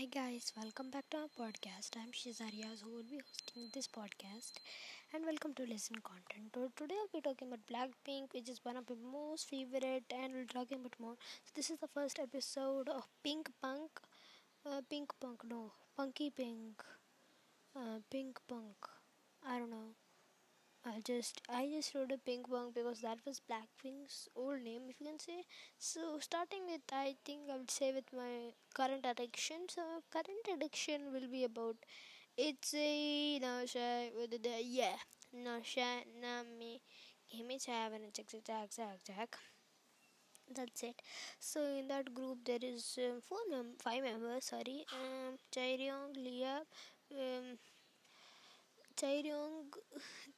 Hi guys, welcome back to our podcast. I'm Shizarias who will be hosting this podcast and welcome to Listen Content. So today I'll be talking about Blackpink, which is one of my most favorite and we'll talking about more. So this is the first episode of Pink Punk. Uh, Pink Punk, no, Punky Pink. Uh, Pink Punk. I don't know. I just I just wrote a pink punk because that was Blackpink's old name, if you can say. So starting with I think I would say with my current addiction. So current addiction will be about it's a nasha with the yeah nasha nami give and check check check check check. That's it. So in that group there is um, four mem- five members. Sorry, um, Chaeryeong, Lia, um, Chaeryeong,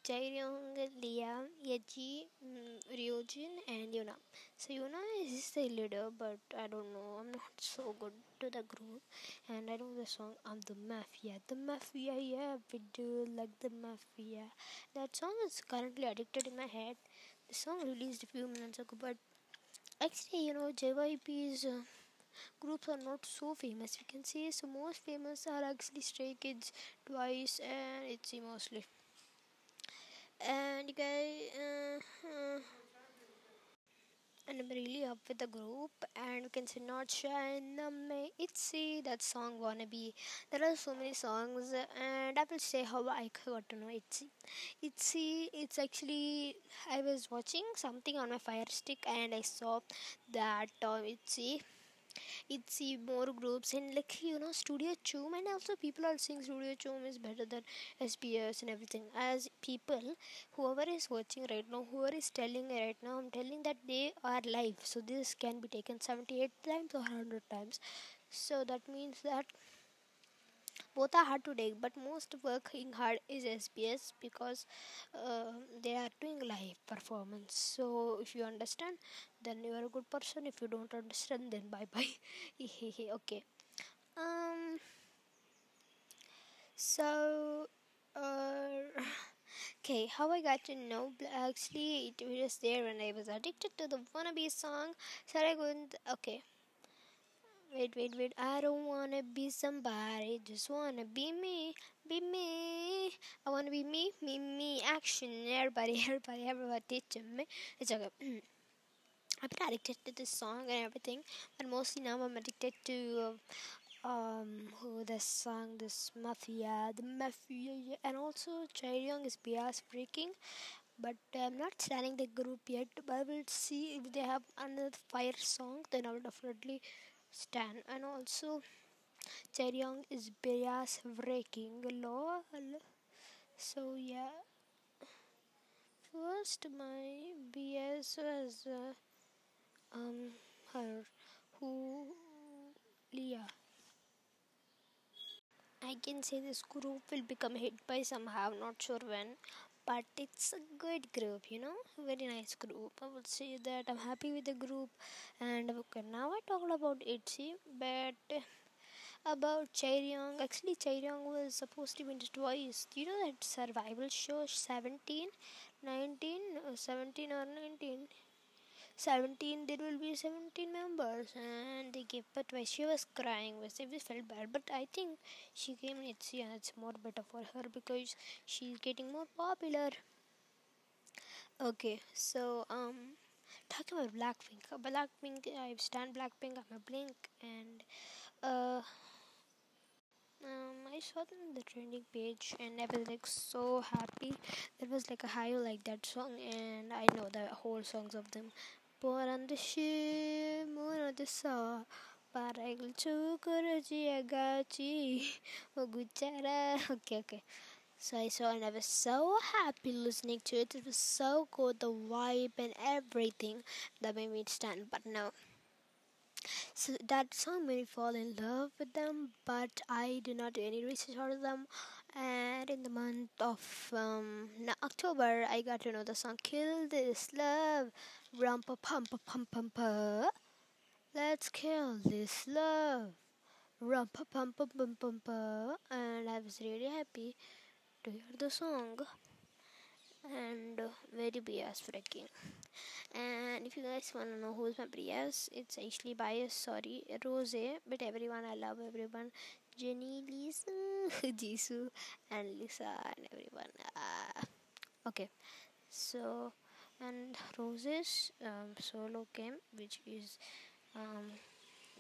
Chaeryeong, Liam, Yeji, mm, Ryujin, and Yuna. So Yuna is the leader, but I don't know. I'm not so good to the group, and I know the song. I'm the mafia, the mafia. Yeah, we do like the mafia. That song is currently addicted in my head. The song released a few minutes ago, but actually, you know, JYP's. Uh, groups are not so famous. You can say so most famous are actually stray kids twice and it's mostly. And you guys uh, uh, and I'm really up with the group and you can say not shine itzy that song wanna be. There are so many songs and I will say how I got to know itzy itzy it's actually I was watching something on my fire stick and I saw that uh, itzy it's see more groups and like you know studio choom and also people are saying studio choom is better than sbs and everything. As people whoever is watching right now whoever is telling right now i'm telling that they are live. So this can be taken 78 times or 100 times. So that means that both are hard to take but most working hard is sbs because uh, they are doing live performance. So if you understand then you are a good person. If you don't understand then bye bye okay. Um so uh okay how i got to know actually it was there when i was addicted to the wannabe song Saragund. okay Wait, wait, wait. I don't wanna be somebody. Just wanna be me. Be me. I wanna be me, me, me. Action. Everybody, everybody, everybody me. It's okay. I've been addicted to this song and everything, but mostly now I'm addicted to uh, um who this song, this mafia, the mafia, and also Chaeryeong is BS freaking. But I'm not standing the group yet. But I will see if they have another fire song. Then I will definitely stand. And also Chaeryeong is bias breaking lol. So yeah. First my BS was uh, um her who Lia. I can say this group will become hit by somehow, not sure when. But it's a good group, you know, very nice group. I would say that I'm happy with the group. And okay, now I talked about ITZY, but about Chaeryeong. Actually, Chaeryeong was supposed to into twice. Do you know that survival show 17, 19, uh, 17 or 19? 17 there will be 17 members and they gave but twice she was crying which we felt bad but i think she came in itzy and it's more better for her because she's getting more popular okay so um talking about blackpink uh, blackpink i stand blackpink i'm a blink and uh um, I saw them on the trending page and I was like so happy. There was like a high like that song and I know the whole songs of them. On the saw. Paragl chukuraji agachi. Oguchara. Okay, okay. So I saw and I was so happy listening to it. It was so good, the vibe and everything that made me stand. But no. So that song made me fall in love with them, but I did not do any research on them. And in the month of um, October, I got to know the song "Kill This Love," rumpa pumpa pum pum pa. Let's kill this love, rumpa pum pum pum pum. And I was really happy to hear the song. and uh, very biased freaking. And if you guys wanna know who's my bias, it's actually bias. Sorry, Rosé, but everyone I love everyone. Jennie, Jisoo, and Lisa, and everyone. Uh, okay, so and Rosé's um, solo game, which is um,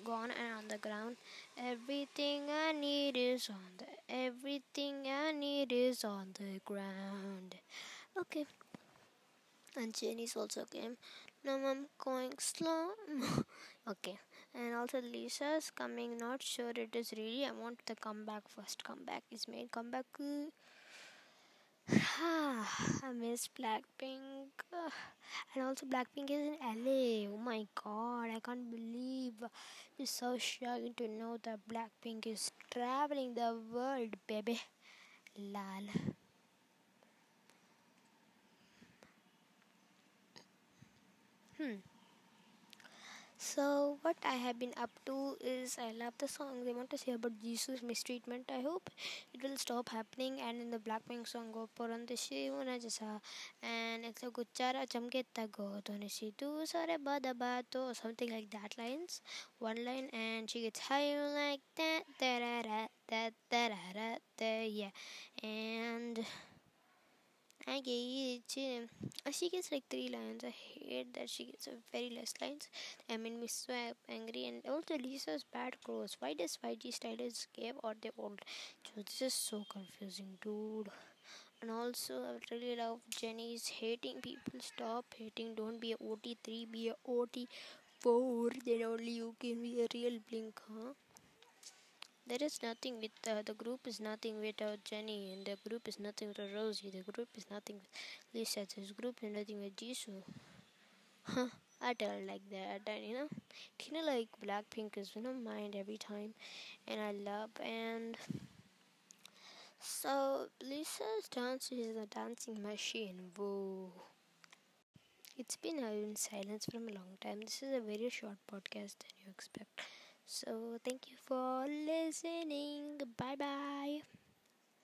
gone and on the ground. Everything I need is on the everything I need is on the ground. Okay. And Jennie's also came. Now I'm going slow. okay. And also Lisa's coming. Not sure it is really. I want the comeback first. Comeback is made. Comeback. I miss Blackpink. And also Blackpink is in LA. Oh my god, I can't believe. It's so shocking to know that Blackpink is traveling the world, baby. Lal. Hmm. So what I have been up to is I love the songs. they want to say about Jisoo's mistreatment. I hope it will stop happening. And in the Blackpink song, go porante shivuna jasa, and it's a guchara chamketta go tonisi tu sare bada bato oh, something like that lines. One line and she gets high like that da da da da da da yeah, and I get it. Uh, she gets like three lines. I hate that she gets a very less lines. I mean, me so angry. And also, Lisa's bad clothes. Why does YG stylist give or they old? So this is so confusing, dude. And also, I really love Jennie's hating people. Stop hating. Don't be a OT3, be a OT4. Then only you can be a real blink, huh? There is nothing with uh, the group is nothing without Jennie, and the group is nothing with Rosie. The group is nothing with Lisa. This group is nothing with Jisoo. Huh? I tell like that, and you know, kind of like Blackpink is in my mind every time, and I love and. So Lisa's dance is a dancing machine. Whoa. It's been in silence from a long time. This is a very short podcast than you expect. So, thank you for listening. Bye bye.